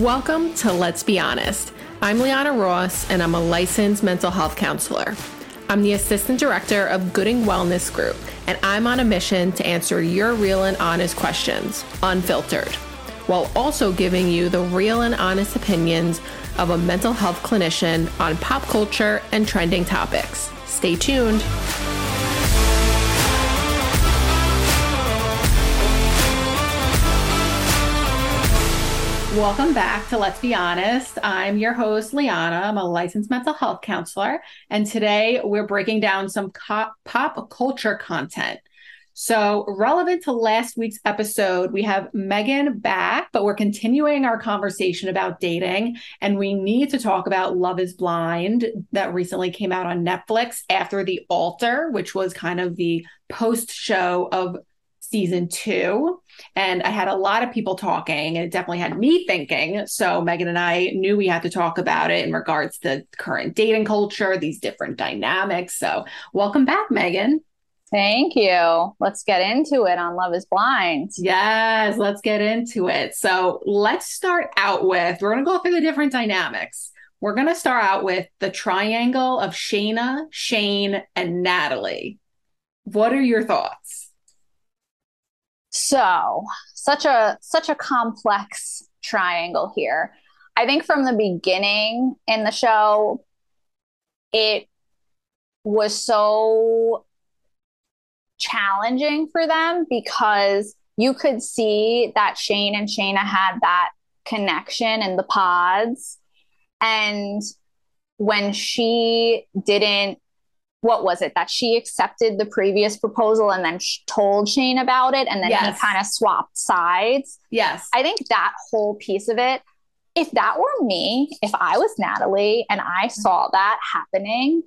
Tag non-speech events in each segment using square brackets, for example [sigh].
Welcome to Let's Be Honest. I'm Liana Ross, and I'm a licensed mental health counselor. I'm the assistant director of Gooding Wellness Group, and I'm on a mission to answer your real and honest questions, unfiltered, while also giving you the real and honest opinions of a mental health clinician on pop culture and trending topics. Stay tuned. Welcome back to Let's Be Honest. I'm your host, Liana. I'm a licensed mental health counselor. And today we're breaking down some pop culture content. So, relevant to last week's episode, we have Meagan back, but we're continuing our conversation about dating. And we need to talk about Love is Blind that recently came out on Netflix after The Altar, which was kind of the post show of season two. And I had a lot of people talking, and it definitely had me thinking. So Meagan and I knew we had to talk about it in regards to current dating culture, these different dynamics. So welcome back, Meagan. Thank you. Let's get into it on Love is Blind. Yes, let's get into it. So let's start out with we're going to go through the different dynamics. We're going to start out with the triangle of Shaina, Shayne, and Natalie. What are your thoughts? So, such a such a complex triangle here. I think from the beginning in the show it was so challenging for them because you could see that Shayne and Shaina had that connection in the pods and when she didn't what was it that she accepted the previous proposal and then told Shayne about it and then yes. he kind of swapped sides. Yes. I think that whole piece of it, if that were me, if I was Natalie and I mm-hmm. saw that happening,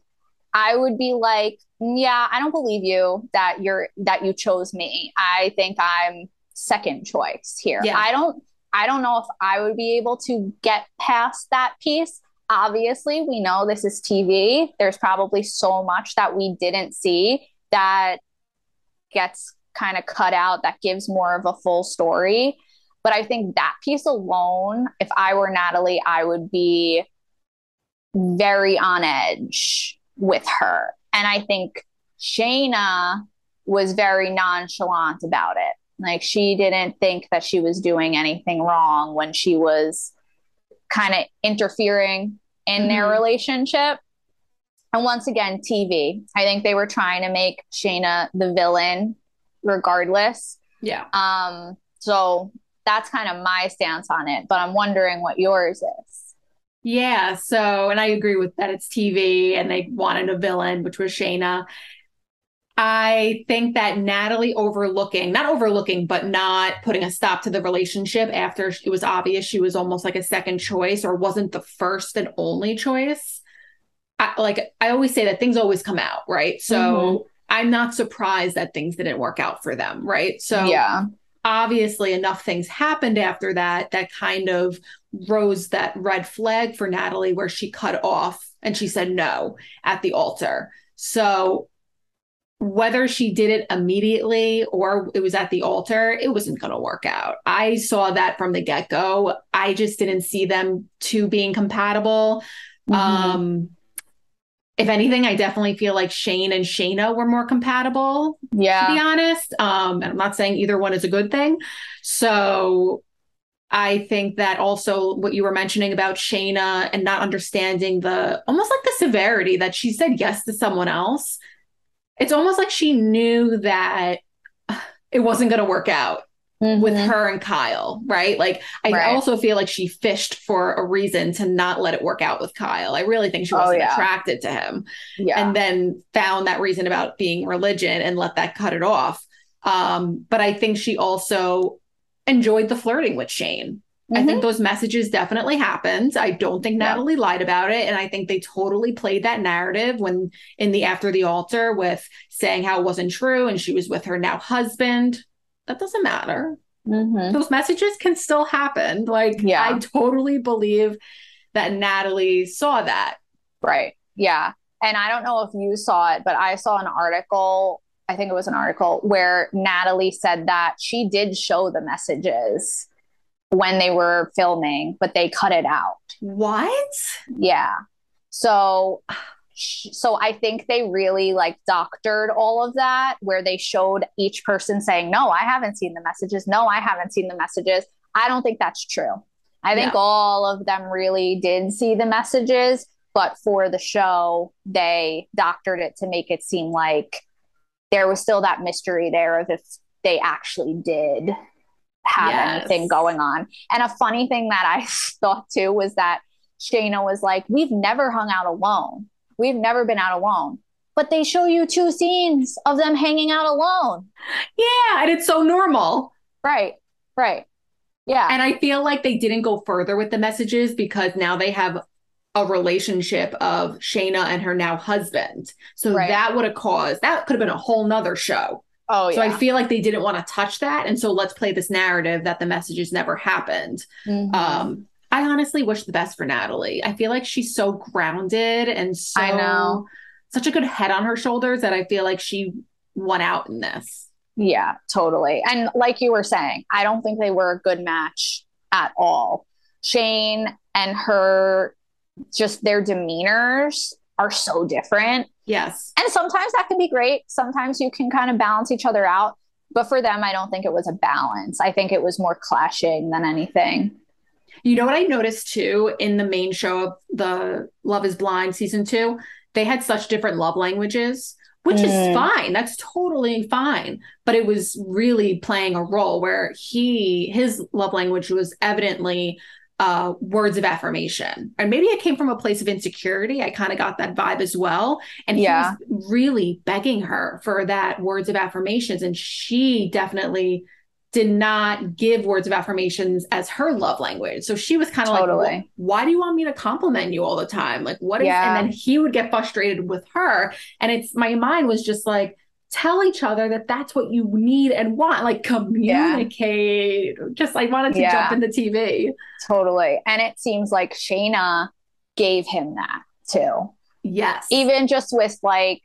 I would be like, yeah, I don't believe you that you're that you chose me. I think I'm second choice here. Yeah. I don't I don't know if I would be able to get past that piece obviously we know this is TV. There's probably so much that we didn't see that gets kind of cut out that gives more of a full story. But I think that piece alone, if I were Natalie, I would be very on edge with her. And I think Shaina was very nonchalant about it. Like she didn't think that she was doing anything wrong when she was kind of interfering in mm-hmm. their relationship. And once again, TV. I think they were trying to make Shaina the villain regardless. Yeah. Um, so that's kind of my stance on it, but I'm wondering what yours is. Yeah. So, and I agree with that. It's TV and they wanted a villain, which was Shaina. I think that Natalie overlooking, not overlooking, but not putting a stop to the relationship after it was obvious she was almost like a second choice or wasn't the first and only choice. I, like I always say that things always come out, right? So mm-hmm. I'm not surprised that things didn't work out for them, right? So yeah. Obviously, enough things happened after that that kind of rose that red flag for Natalie, where she cut off and she said no at the altar. So whether she did it immediately or it was at the altar, it wasn't going to work out. I saw that from the get go. I just didn't see them two being compatible. Mm-hmm. Um, if anything, I definitely feel like Shayne and Shaina were more compatible. Yeah. To be honest. Um, and I'm not saying either one is a good thing. So I think that also what you were mentioning about Shaina and not understanding the almost like the severity that she said yes to someone else it's almost like she knew that it wasn't going to work out mm-hmm. with her and Kyle, right? Like, I right. also feel like she fished for a reason to not let it work out with Kyle. I really think she wasn't oh, yeah. attracted to him. Yeah. And then found that reason about being religion and let that cut it off. Um, but I think she also enjoyed the flirting with Shayne. Mm-hmm. I think mm-hmm. those messages definitely happened. I don't think Natalie yeah. lied about it. And I think they totally played that narrative when in the after the altar with saying how it wasn't true and she was with her now husband. That doesn't matter. Mm-hmm. Those messages can still happen. Like, yeah. I totally believe that Natalie saw that. Right. Yeah. And I don't know if you saw it, but I saw an article. I think it was an article where Natalie said that she did show the messages when they were filming, but they cut it out. What? Yeah. So so I think they really like doctored all of that where they showed each person saying, "No, I haven't seen the messages. No, I haven't seen the messages." I don't think that's true. I think yeah. all of them really did see the messages, but for the show, they doctored it to make it seem like there was still that mystery there of if they actually did have yes. anything going on. And a funny thing that I [laughs] thought too was that Shaina was like, We've never hung out alone. We've never been out alone. But they show you two scenes of them hanging out alone. Yeah. And it's so normal. Right. Right. Yeah. And I feel like they didn't go further with the messages because now they have a relationship of Shaina and her now husband. So right. that would have caused that could have been a whole nother show. Oh, yeah. so. I feel like they didn't want to touch that. And so let's play this narrative that the messages never happened. Mm-hmm. Um, I honestly wish the best for Natalie. I feel like she's so grounded and so I know such a good head on her shoulders that I feel like she won out in this. Yeah, totally. And like you were saying, I don't think they were a good match at all. Shayne and her just their demeanors are so different. Yes. And sometimes that can be great. Sometimes you can kind of balance each other out. But for them, I don't think it was a balance. I think it was more clashing than anything. You know what I noticed too in the main show of the Love is Blind season two? They had such different love languages, which mm. is fine. That's totally fine. But it was really playing a role where he, his love language was evidently uh, words of affirmation. And maybe it came from a place of insecurity. I kind of got that vibe as well. And yeah. he was really begging her for that words of affirmations. And she definitely did not give words of affirmations as her love language. So she was kind of totally. like, why do you want me to compliment you all the time? Like, what is, yeah. and then he would get frustrated with her. And it's, my mind was just like, tell each other that that's what you need and want like communicate yeah. just like wanted to yeah. jump in the tv totally. And it seems like shaina gave him that too. Yes. Even just with like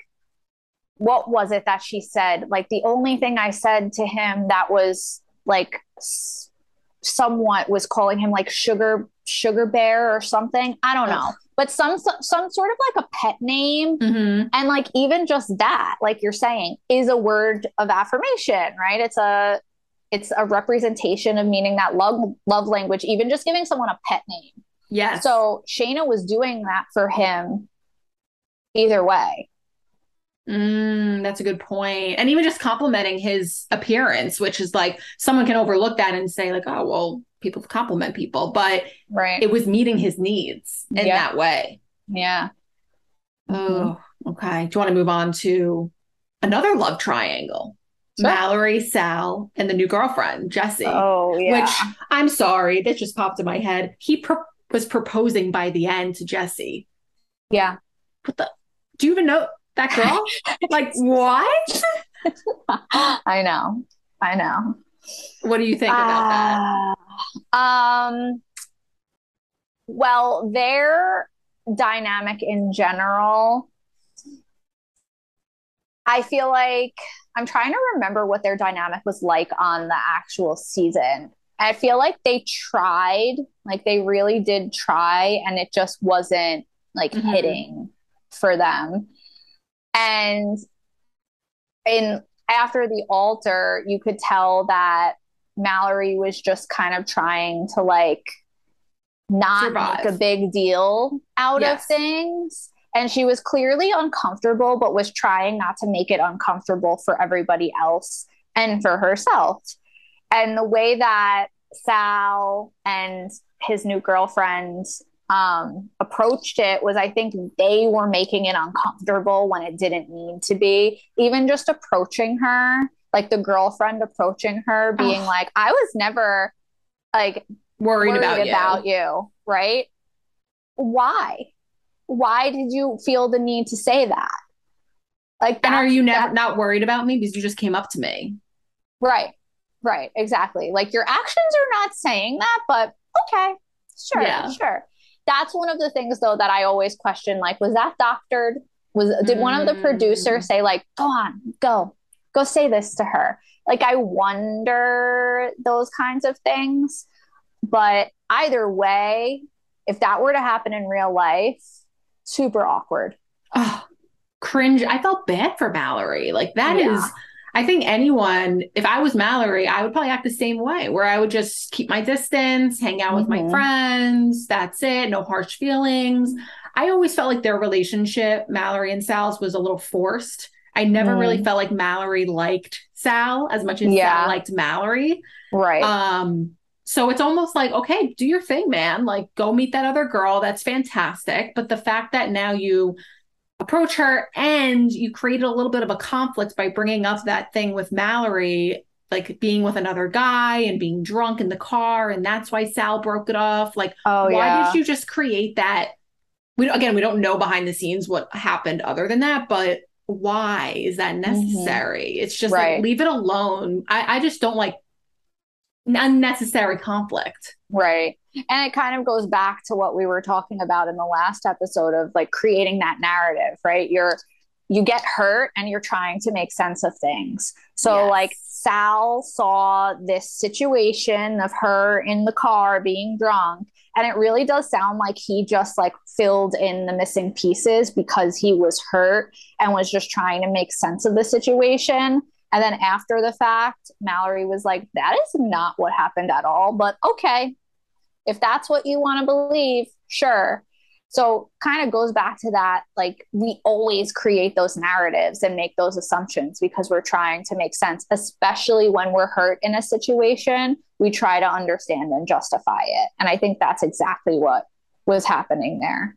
what was it that she said? Like the only thing i said to him that was like s- somewhat was calling him like sugar sugar bear or something. I don't know. But some some sort of like a pet name. Mm-hmm. and like even just that like you're saying is a word of affirmation right? It's a it's a representation of meaning that love love language even just giving someone a pet name. Yeah so shaina was doing that for him either way Mm, that's a good point. And even just complimenting his appearance, which is like someone can overlook that and say, like, oh, well, people compliment people, but right. it was meeting his needs in yep. that way. Yeah. Oh, okay. Do you want to move on to another love triangle? Sure. Mallory, Sal, and the new girlfriend, Jesse. Oh, yeah. Which I'm sorry, that just popped in my head. He pro- was proposing by the end to Jesse. Yeah. What the? Do you even know that girl? like, what? [laughs] I know. I know. What do you think about uh, that? Um, well, their dynamic in general, I feel like I'm trying to remember what their dynamic was like on the actual season. I feel like they tried, like they really did try, and it just wasn't like mm-hmm. hitting for them. And in after the altar, you could tell that Mallory was just kind of trying to like not Survive. make a big deal out yes. of things. And she was clearly uncomfortable, but was trying not to make it uncomfortable for everybody else and for herself. And the way that Sal and his new girlfriend um, approached it was I think they were making it uncomfortable when it didn't need to be. Even just approaching her, like the girlfriend approaching her, being oh. like, I was never like worried, worried about, about you. you, right? Why? Why did you feel the need to say that? Like, and are you never not worried about me because you just came up to me? Right, right, exactly. Like your actions are not saying that, but okay, sure, yeah. sure that's one of the things though that I always question like was that doctored was did one of the producers mm. say like go on go go say this to her like I wonder those kinds of things But either way, if that were to happen in real life, super awkward. Oh, cringe. I felt bad for Mallory. Like that yeah. is. I think anyone, if I was Mallory, I would probably act the same way, where I would just keep my distance, hang out with mm-hmm. my friends. That's it. No harsh feelings. I always felt like their relationship, Mallory and Sal's, was a little forced. I never mm. really felt like Mallory liked Sal as much as yeah. Sal liked Mallory. Right. Um, so it's almost like, okay, do your thing, man. Like go meet that other girl. That's fantastic. But the fact that now you approach her and you created a little bit of a conflict by bringing up that thing with Mallory, like being with another guy and being drunk in the car. And that's why Sal broke it off. Like, oh, why yeah. did you just create that? We again, we don't know behind the scenes what happened other than that, but why is that mm-hmm. necessary? Mm-hmm. It's just right. like leave it alone. I, I just don't like unnecessary conflict. Right. And it kind of goes back to what we were talking about in the last episode of like creating that narrative, right? You're you get hurt and you're trying to make sense of things. So yes. like Sal saw this situation of her in the car being drunk and it really does sound like he just like filled in the missing pieces because he was hurt and was just trying to make sense of the situation. And then after the fact, Mallory was like, that is not what happened at all. But okay, if that's what you want to believe, sure. So kind of goes back to that like we always create those narratives and make those assumptions because we're trying to make sense, especially when we're hurt in a situation, we try to understand and justify it. And I think that's exactly what was happening there.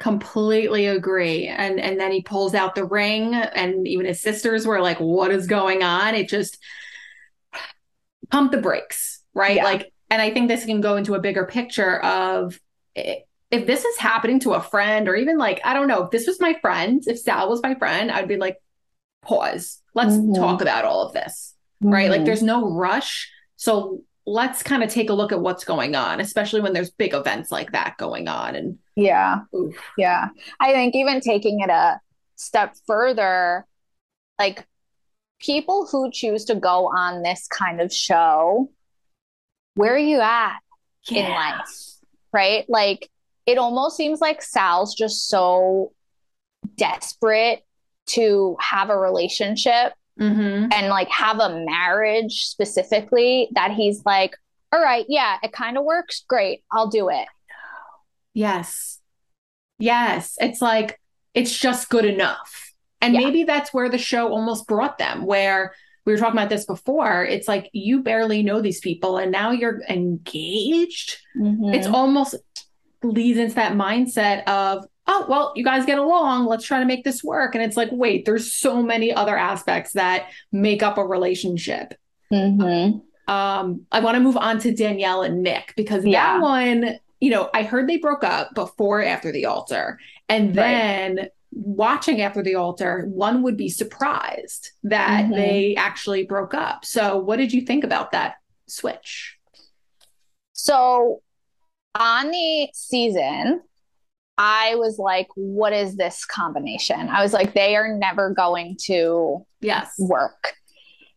Completely agree. And and then he pulls out the ring and even his sisters were like what is going on? It just pump the brakes, right? Yeah. Like and I think this can go into a bigger picture of if this is happening to a friend or even like, I don't know, if this was my friend, if Sal was my friend, I'd be like, pause. Let's mm-hmm. talk about all of this. Mm-hmm. Right. Like there's no rush. So let's kind of take a look at what's going on, especially when there's big events like that going on. And yeah. Oof. Yeah. I think even taking it a step further, like people who choose to go on this kind of show, where are you at yeah. in life? Right. Like it almost seems like Sal's just so desperate to have a relationship mm-hmm. and like have a marriage specifically that he's like, all right, yeah, it kind of works. Great. I'll do it. Yes. Yes. It's like, it's just good enough. And yeah. maybe that's where the show almost brought them, where we were talking about this before. It's like you barely know these people and now you're engaged. Mm-hmm. It's almost leads into that mindset of, oh, well, you guys get along. Let's try to make this work. And it's like, wait, there's so many other aspects that make up a relationship. Mm-hmm. Um, I want to move on to Danielle and Nick because yeah. that one, you know, I heard they broke up before after the altar. And then right. Watching after the altar, one would be surprised that mm-hmm. they actually broke up. So, what did you think about that switch? So, on the season, I was like, what is this combination? I was like, they are never going to yes work.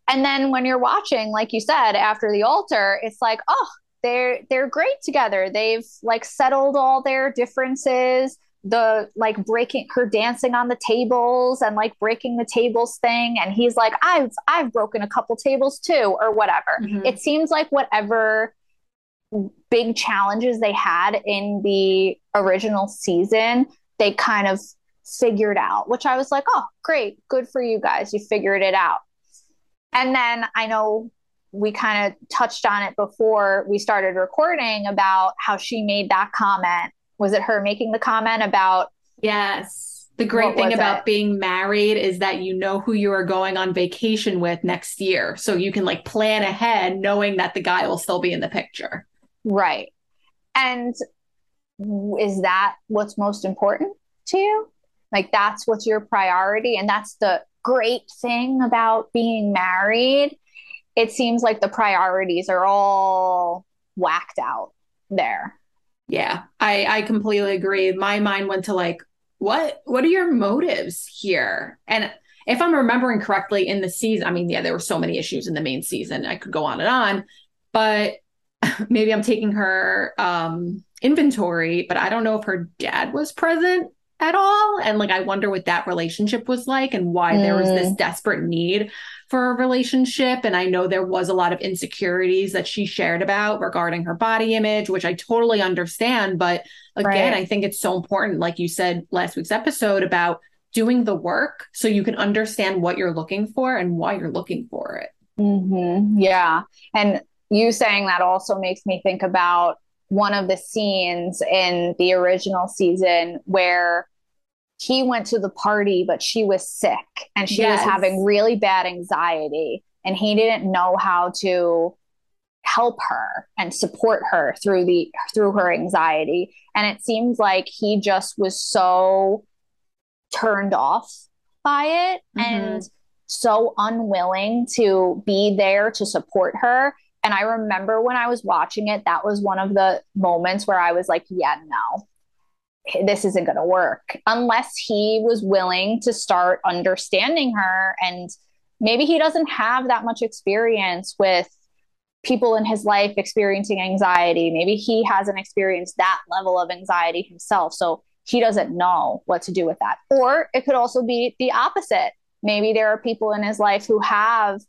And then when you're watching, like you said, after the altar, it's like, oh, they're they're great together. They've like settled all their differences. The like breaking her dancing on the tables and like breaking the tables thing. And he's like, I've I've broken a couple tables too, or whatever. Mm-hmm. It seems like whatever big challenges they had in the original season, they kind of figured out, which I was like, oh, great, good for you guys. You figured it out. And then I know we kind of touched on it before we started recording about how she made that comment. Was it her making the comment about? Yes. The great thing about it? being married is that you know who you are going on vacation with next year. So you can like plan ahead knowing that the guy will still be in the picture. Right. And is that what's most important to you? Like that's what's your priority. And that's the great thing about being married. It seems like the priorities are all whacked out there. Yeah, I, I completely agree. My mind went to like, what what are your motives here? And if I'm remembering correctly in the season, I mean, yeah, there were so many issues in the main season. I could go on and on, but [laughs] maybe I'm taking her um, inventory, but I don't know if her dad was present at all. And like, I wonder what that relationship was like and why mm. there was this mm. desperate need for a relationship. And I know there was a lot of insecurities that she shared about regarding her body image, which I totally understand. But again, right. I think it's so important, like you said last week's episode, about doing the work so you can understand what you're looking for and why you're looking for it. Mm-hmm. Yeah. And you saying that also makes me think about one of the scenes in the original season where he went to the party, but she was sick and she yes. was having really bad anxiety, and he didn't know how to help her and support her through the through her anxiety and it seems like he just was so turned off by it mm-hmm. and so unwilling to be there to support her and I remember when I was watching it, that was one of the moments where I was like, yeah, no, this isn't going to work unless he was willing to start understanding her. And maybe he doesn't have that much experience with people in his life experiencing anxiety. Maybe he hasn't experienced that level of anxiety himself. So he doesn't know what to do with that. Or it could also be the opposite. Maybe there are people in his life who have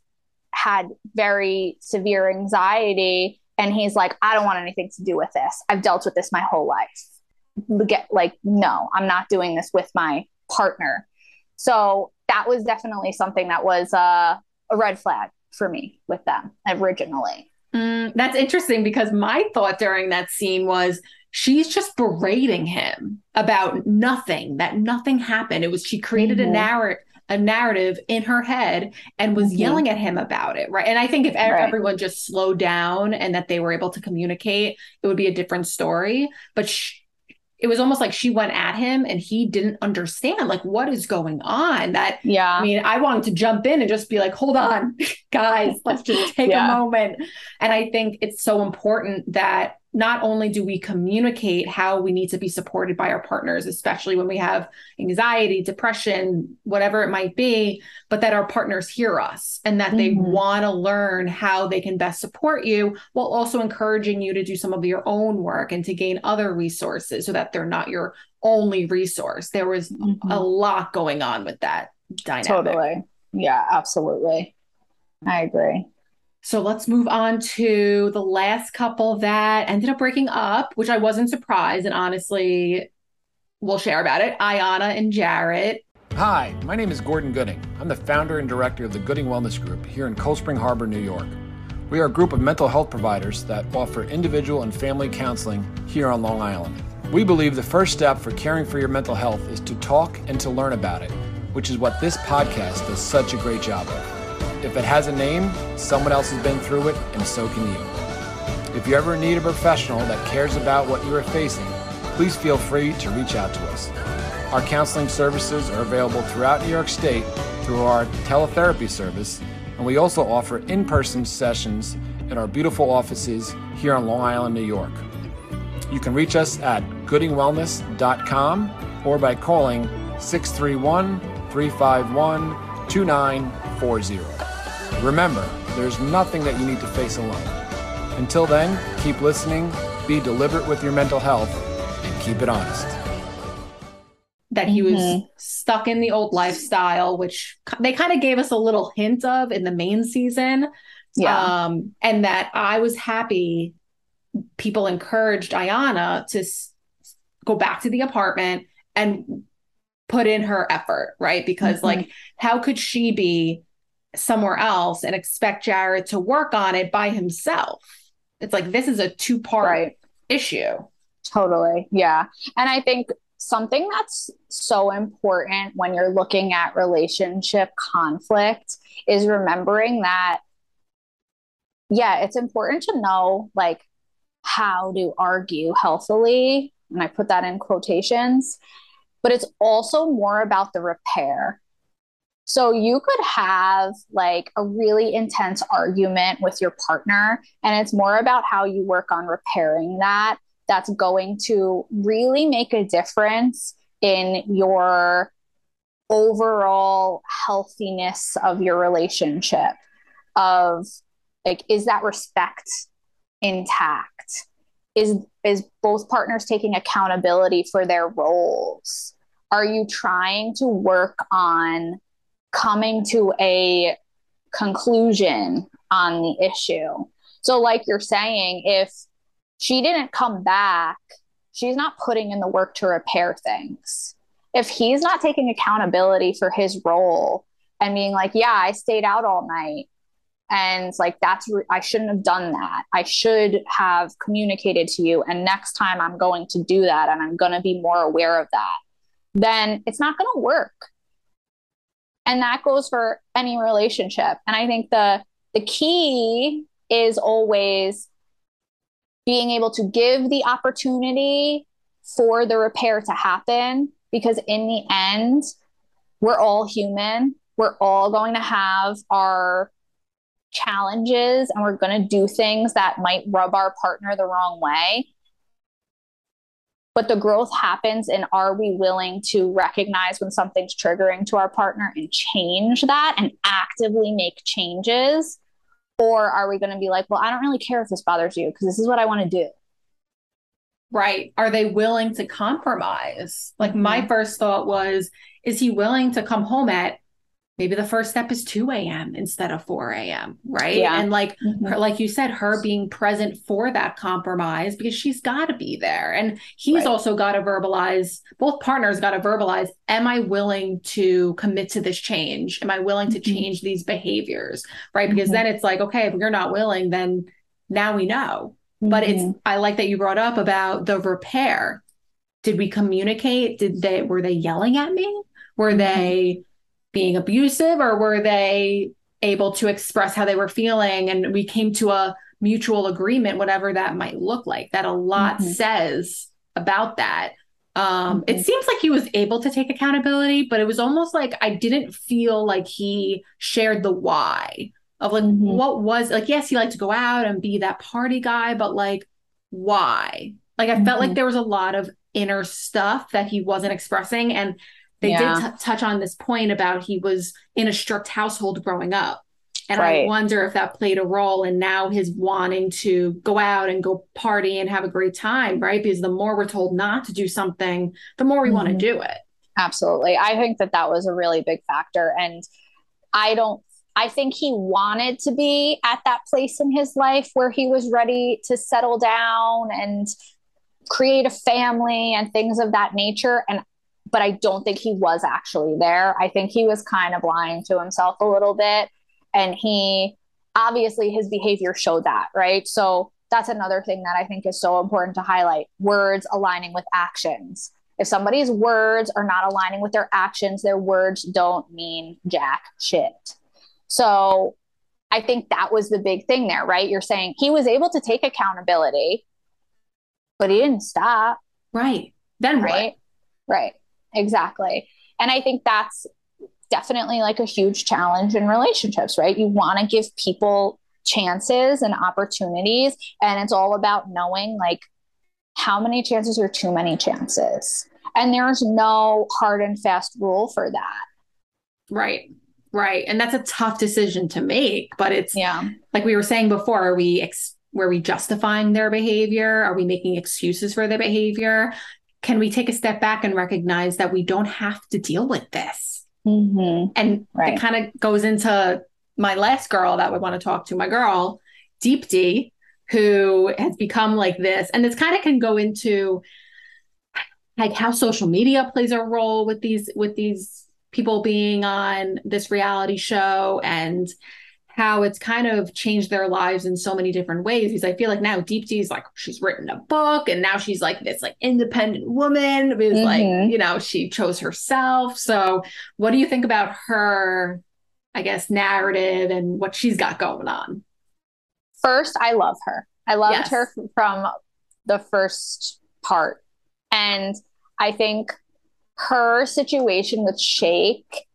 had very severe anxiety and he's like i don't want anything to do with this i've dealt with this my whole life get like no i'm not doing this with my partner so that was definitely something that was uh, a red flag for me with them originally mm, that's interesting because my thought during that scene was she's just berating him about nothing that nothing happened it was she created mm-hmm. a narrative a narrative in her head and was mm-hmm. yelling at him about it right and i think if right. everyone just slowed down and that they were able to communicate it would be a different story but she, it was almost like she went at him and he didn't understand like what is going on? That yeah. I mean i wanted to jump in and just be like hold on [laughs] guys let's just take yeah. a moment. And i think it's so important that not only do we communicate how we need to be supported by our partners, especially when we have anxiety, depression, whatever it might be, but that our partners hear us and that mm-hmm. they want to learn how they can best support you while also encouraging you to do some of your own work and to gain other resources so that they're not your only resource. There was mm-hmm. a lot going on with that dynamic. Totally. Yeah, absolutely. I agree. So let's move on to the last couple that ended up breaking up, which I wasn't surprised. And honestly, we'll share about it. Iyanna and Jarrett. Hi, my name is Gordon Gooding. I'm the founder and director of the Gooding Wellness Group here in Cold Spring Harbor, New York. We are a group of mental health providers that offer individual and family counseling here on Long Island. We believe the first step for caring for your mental health is to talk and to learn about it, which is what this podcast does such a great job of. If it has a name, someone else has been through it, and so can you. If you ever need a professional that cares about what you are facing, please feel free to reach out to us. Our counseling services are available throughout New York State through our teletherapy service, and we also offer in person sessions in our beautiful offices here on Long Island, New York. You can reach us at goodingwellness.com or by calling 631 351 2940. Remember, there's nothing that you need to face alone. Until then, keep listening, be deliberate with your mental health, and keep it honest. That he was mm-hmm. stuck in the old lifestyle, which they kind of gave us a little hint of in the main season. Yeah. Um, and that I was happy people encouraged Iyanna to s- go back to the apartment and put in her effort, right? Because, mm-hmm. like, how could she be somewhere else and expect Jared to work on it by himself. It's like this is a two part right. issue. Totally. Yeah. And I think something that's so important when you're looking at relationship conflict is remembering that, yeah, it's important to know like how to argue healthily. And I put that in quotations, but it's also more about the repair so you could have like a really intense argument with your partner, and it's more about how you work on repairing that. That's going to really make a difference in your overall healthiness of your relationship. Of like, is that respect intact? Is is both partners taking accountability for their roles? Are you trying to work on coming to a conclusion on the issue? So, like you're saying, if she didn't come back, she's not putting in the work to repair things. If he's not taking accountability for his role and being like, yeah, I stayed out all night, and like that's re- i shouldn't have done that i should have communicated to you and next time i'm going to do that and i'm going to be more aware of that then it's not going to work and that goes for any relationship and i think the the key is always being able to give the opportunity for the repair to happen because in the end we're all human we're all going to have our challenges and we're going to do things that might rub our partner the wrong way. But the growth happens and are we willing to recognize when something's triggering to our partner and change that and actively make changes? Or are we going to be like, well, I don't really care if this bothers you because this is what I want to do? Right. Are they willing to compromise? Like, my mm-hmm. first thought was, is he willing to come home at maybe the first step is 2 a.m instead of 4 a.m right yeah. and like mm-hmm. her, like you said her being present for that compromise because she's got to be there and he's right. also got to verbalize both partners got to verbalize am i willing to commit to this change am i willing to mm-hmm. change these behaviors right because mm-hmm. then it's like okay if you're not willing then now we know but it's mm-hmm. i like that you brought up about the repair did we communicate did they were they yelling at me were mm-hmm. they being abusive or were they able to express how they were feeling and we came to a mutual agreement whatever that might look like that a lot mm-hmm. says about that um, mm-hmm. it seems like he was able to take accountability but it was almost like i didn't feel like he shared the why of like mm-hmm. what was like yes he liked to go out and be that party guy but like why like i felt like mm-hmm. there was a lot of inner stuff that he wasn't expressing and they yeah. did t- touch on this point about he was in a strict household growing up. And right. I wonder if that played a role in now his wanting to go out and go party and have a great time, right? Because the more we're told not to do something, the more we mm-hmm. want to do it. Absolutely. I think that that was a really big factor. And I don't, I think he wanted to be at that place in his life where he was ready to settle down and create a family and things of that nature. And but I don't think he was actually there. I think he was kind of lying to himself a little bit. And he obviously his behavior showed that, right? So that's another thing that I think is so important to highlight words aligning with actions. If somebody's words are not aligning with their actions, their words don't mean jack shit. So I think that was the big thing there, right? You're saying he was able to take accountability, but he didn't stop. Right. Then right. What? Right. Exactly. And I think that's definitely like a huge challenge in relationships, right? You want to give people chances and opportunities. And it's all about knowing like how many chances are too many chances. And there's no hard and fast rule for that. Right. Right. And that's a tough decision to make, but it's yeah. like we were saying before, are we ex- were we justifying their behavior? Are we making excuses for their behavior? Can we take a step back and recognize that we don't have to deal with this? Mm-hmm. And right. it kind of goes into my last girl that would want to talk to, my girl, Deepti, who has become like this. And this kind of can go into like how social media plays a role with these with these people being on this reality show and how it's kind of changed their lives in so many different ways. Because I feel like now Deep is like she's written a book and now she's like this like independent woman because mm-hmm. like, you know, she chose herself. So what do you think about her, I guess, narrative and what she's got going on? First, I love her. I loved yes. her from the first part. And I think her situation with Shake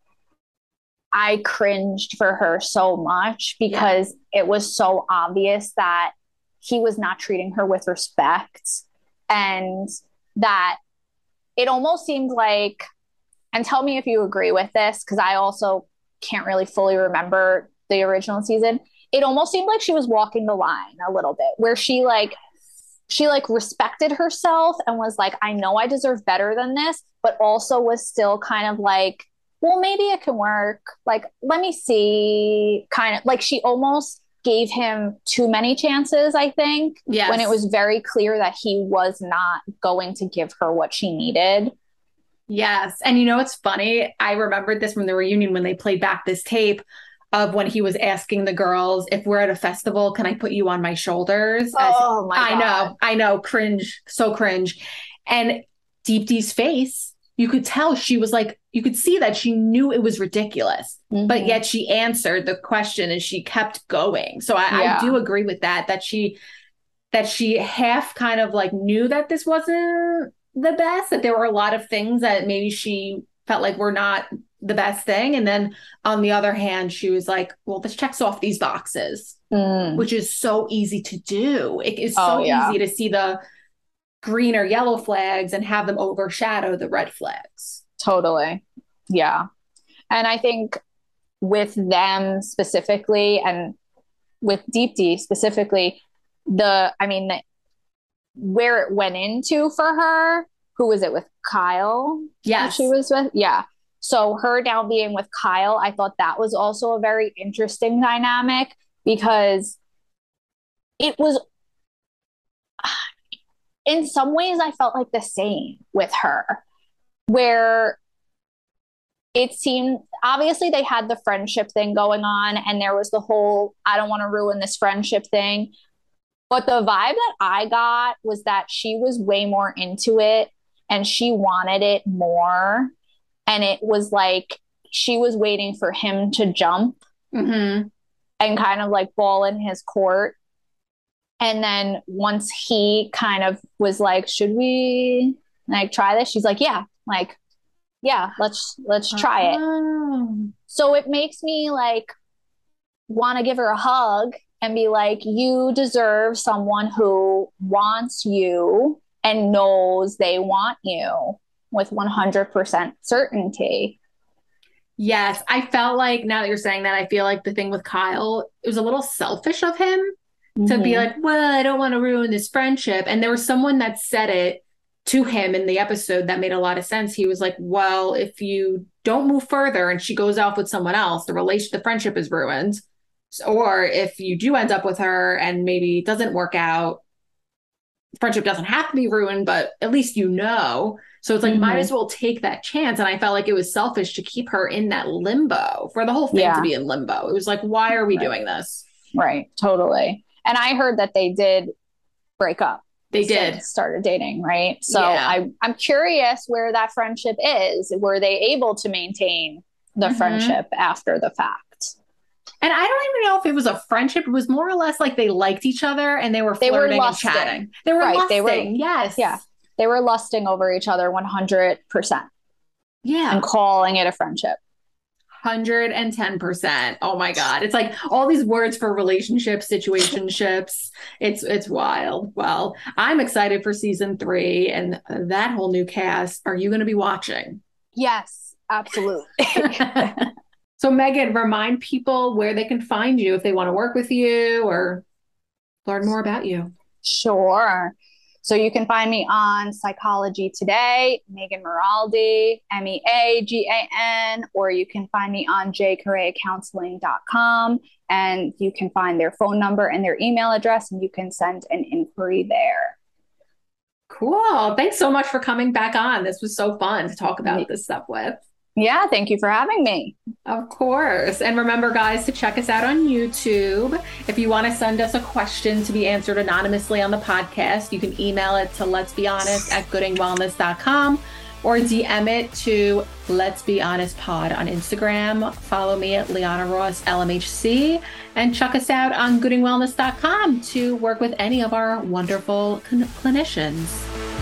I cringed for her so much because yeah. it was so obvious that he was not treating her with respect and that it almost seemed like and tell me if you agree with this because I also can't really fully remember the original season. it almost seemed like she was walking the line a little bit, where she like she like respected herself and was like, I know I deserve better than this, but also was still kind of like, well, maybe it can work. Like, let me see. Kind of like she almost gave him too many chances, I think. Yes. When it was very clear that he was not going to give her what she needed. Yes. And you know what's funny? I remembered this from the reunion when they played back this tape of when he was asking the girls, if we're at a festival, can I put you on my shoulders? Oh my I know, I know, cringe, so cringe. And Deepti's face, you could tell she was like, you could see that she knew it was ridiculous, but Mhm. yet she answered the question and she kept going. So I, Yeah. I do agree with that, that she that she half kind of like knew that this wasn't the best, that there were a lot of things that maybe she felt like were not the best thing. And then on the other hand, she was like, well, this checks off these boxes, Mm. which is so easy to do. It is Oh, so yeah. easy to see the green or yellow flags and have them overshadow the red flags. Totally. Yeah. And I think with them specifically and with Deepti specifically, the, I mean, the, where it went into for her, who was it with Kyle? Yeah. She was with, yeah. So her now being with Kyle, I thought that was also a very interesting dynamic because it was, in some ways, I felt like the same with her, where it seemed obviously they had the friendship thing going on, and there was the whole I don't want to ruin this friendship thing. But the vibe that I got was that she was way more into it and she wanted it more. And it was like she was waiting for him to jump Mm-hmm. and kind of like ball in his court. And then once he kind of was like, should we like try this? She's like, yeah, like, yeah, let's let's try it. Oh. So it makes me like want to give her a hug and be like, you deserve someone who wants you and knows they want you with 100% certainty. Yes, I felt like now that you're saying that, I feel like the thing with Kyle, it was a little selfish of him to be Mhm. like, well, I don't want to ruin this friendship. And there was someone that said it to him in the episode that made a lot of sense. He was like, well, if you don't move further and she goes off with someone else, the relation, the friendship is ruined. Or if you do end up with her and maybe it doesn't work out, friendship doesn't have to be ruined, but at least you know. So it's like, might Mhm. as well take that chance. And I felt like it was selfish to keep her in that limbo for the whole thing Yeah. to be in limbo. It was like, why are we Right. doing this? right, totally. And I heard that they did break up. They did. started dating, right? So Yeah. I I'm curious where that friendship is. Were they able to maintain the Mhm. friendship after the fact? And I don't even know if it was a friendship. It was more or less like they liked each other and they were They were flirting and lusting. chatting. They were Right, lusting. they were- yes. Yeah. They were lusting over each other 100% Yeah. and calling it a friendship. 110%. Oh my God. It's like all these words for relationships, situationships. It's it's wild. Well, I'm excited for season three and that whole new cast. Are you going to be watching? Yes, absolutely. [laughs] [laughs] so, Meagan, remind people where they can find you if they want to work with you or learn more about you. Sure. So you can find me on Psychology Today, Meagan Miraldi, M E A G A N, or you can find me on jcorreacounseling.com and you can find their phone number and their email address and you can send an inquiry there. Cool. Thanks so much for coming back on. This was so fun to talk about this stuff with. Yeah, thank you for having me. Of course. And remember, guys, to check us out on YouTube. If you want to send us a question to be answered anonymously on the podcast, you can email it to let's be honest at goodingwellness.com or DM it to Let's Be Honest Pod on Instagram. Follow me at Liana Ross LMHC and check us out on goodingwellness.com to work with any of our wonderful clinicians.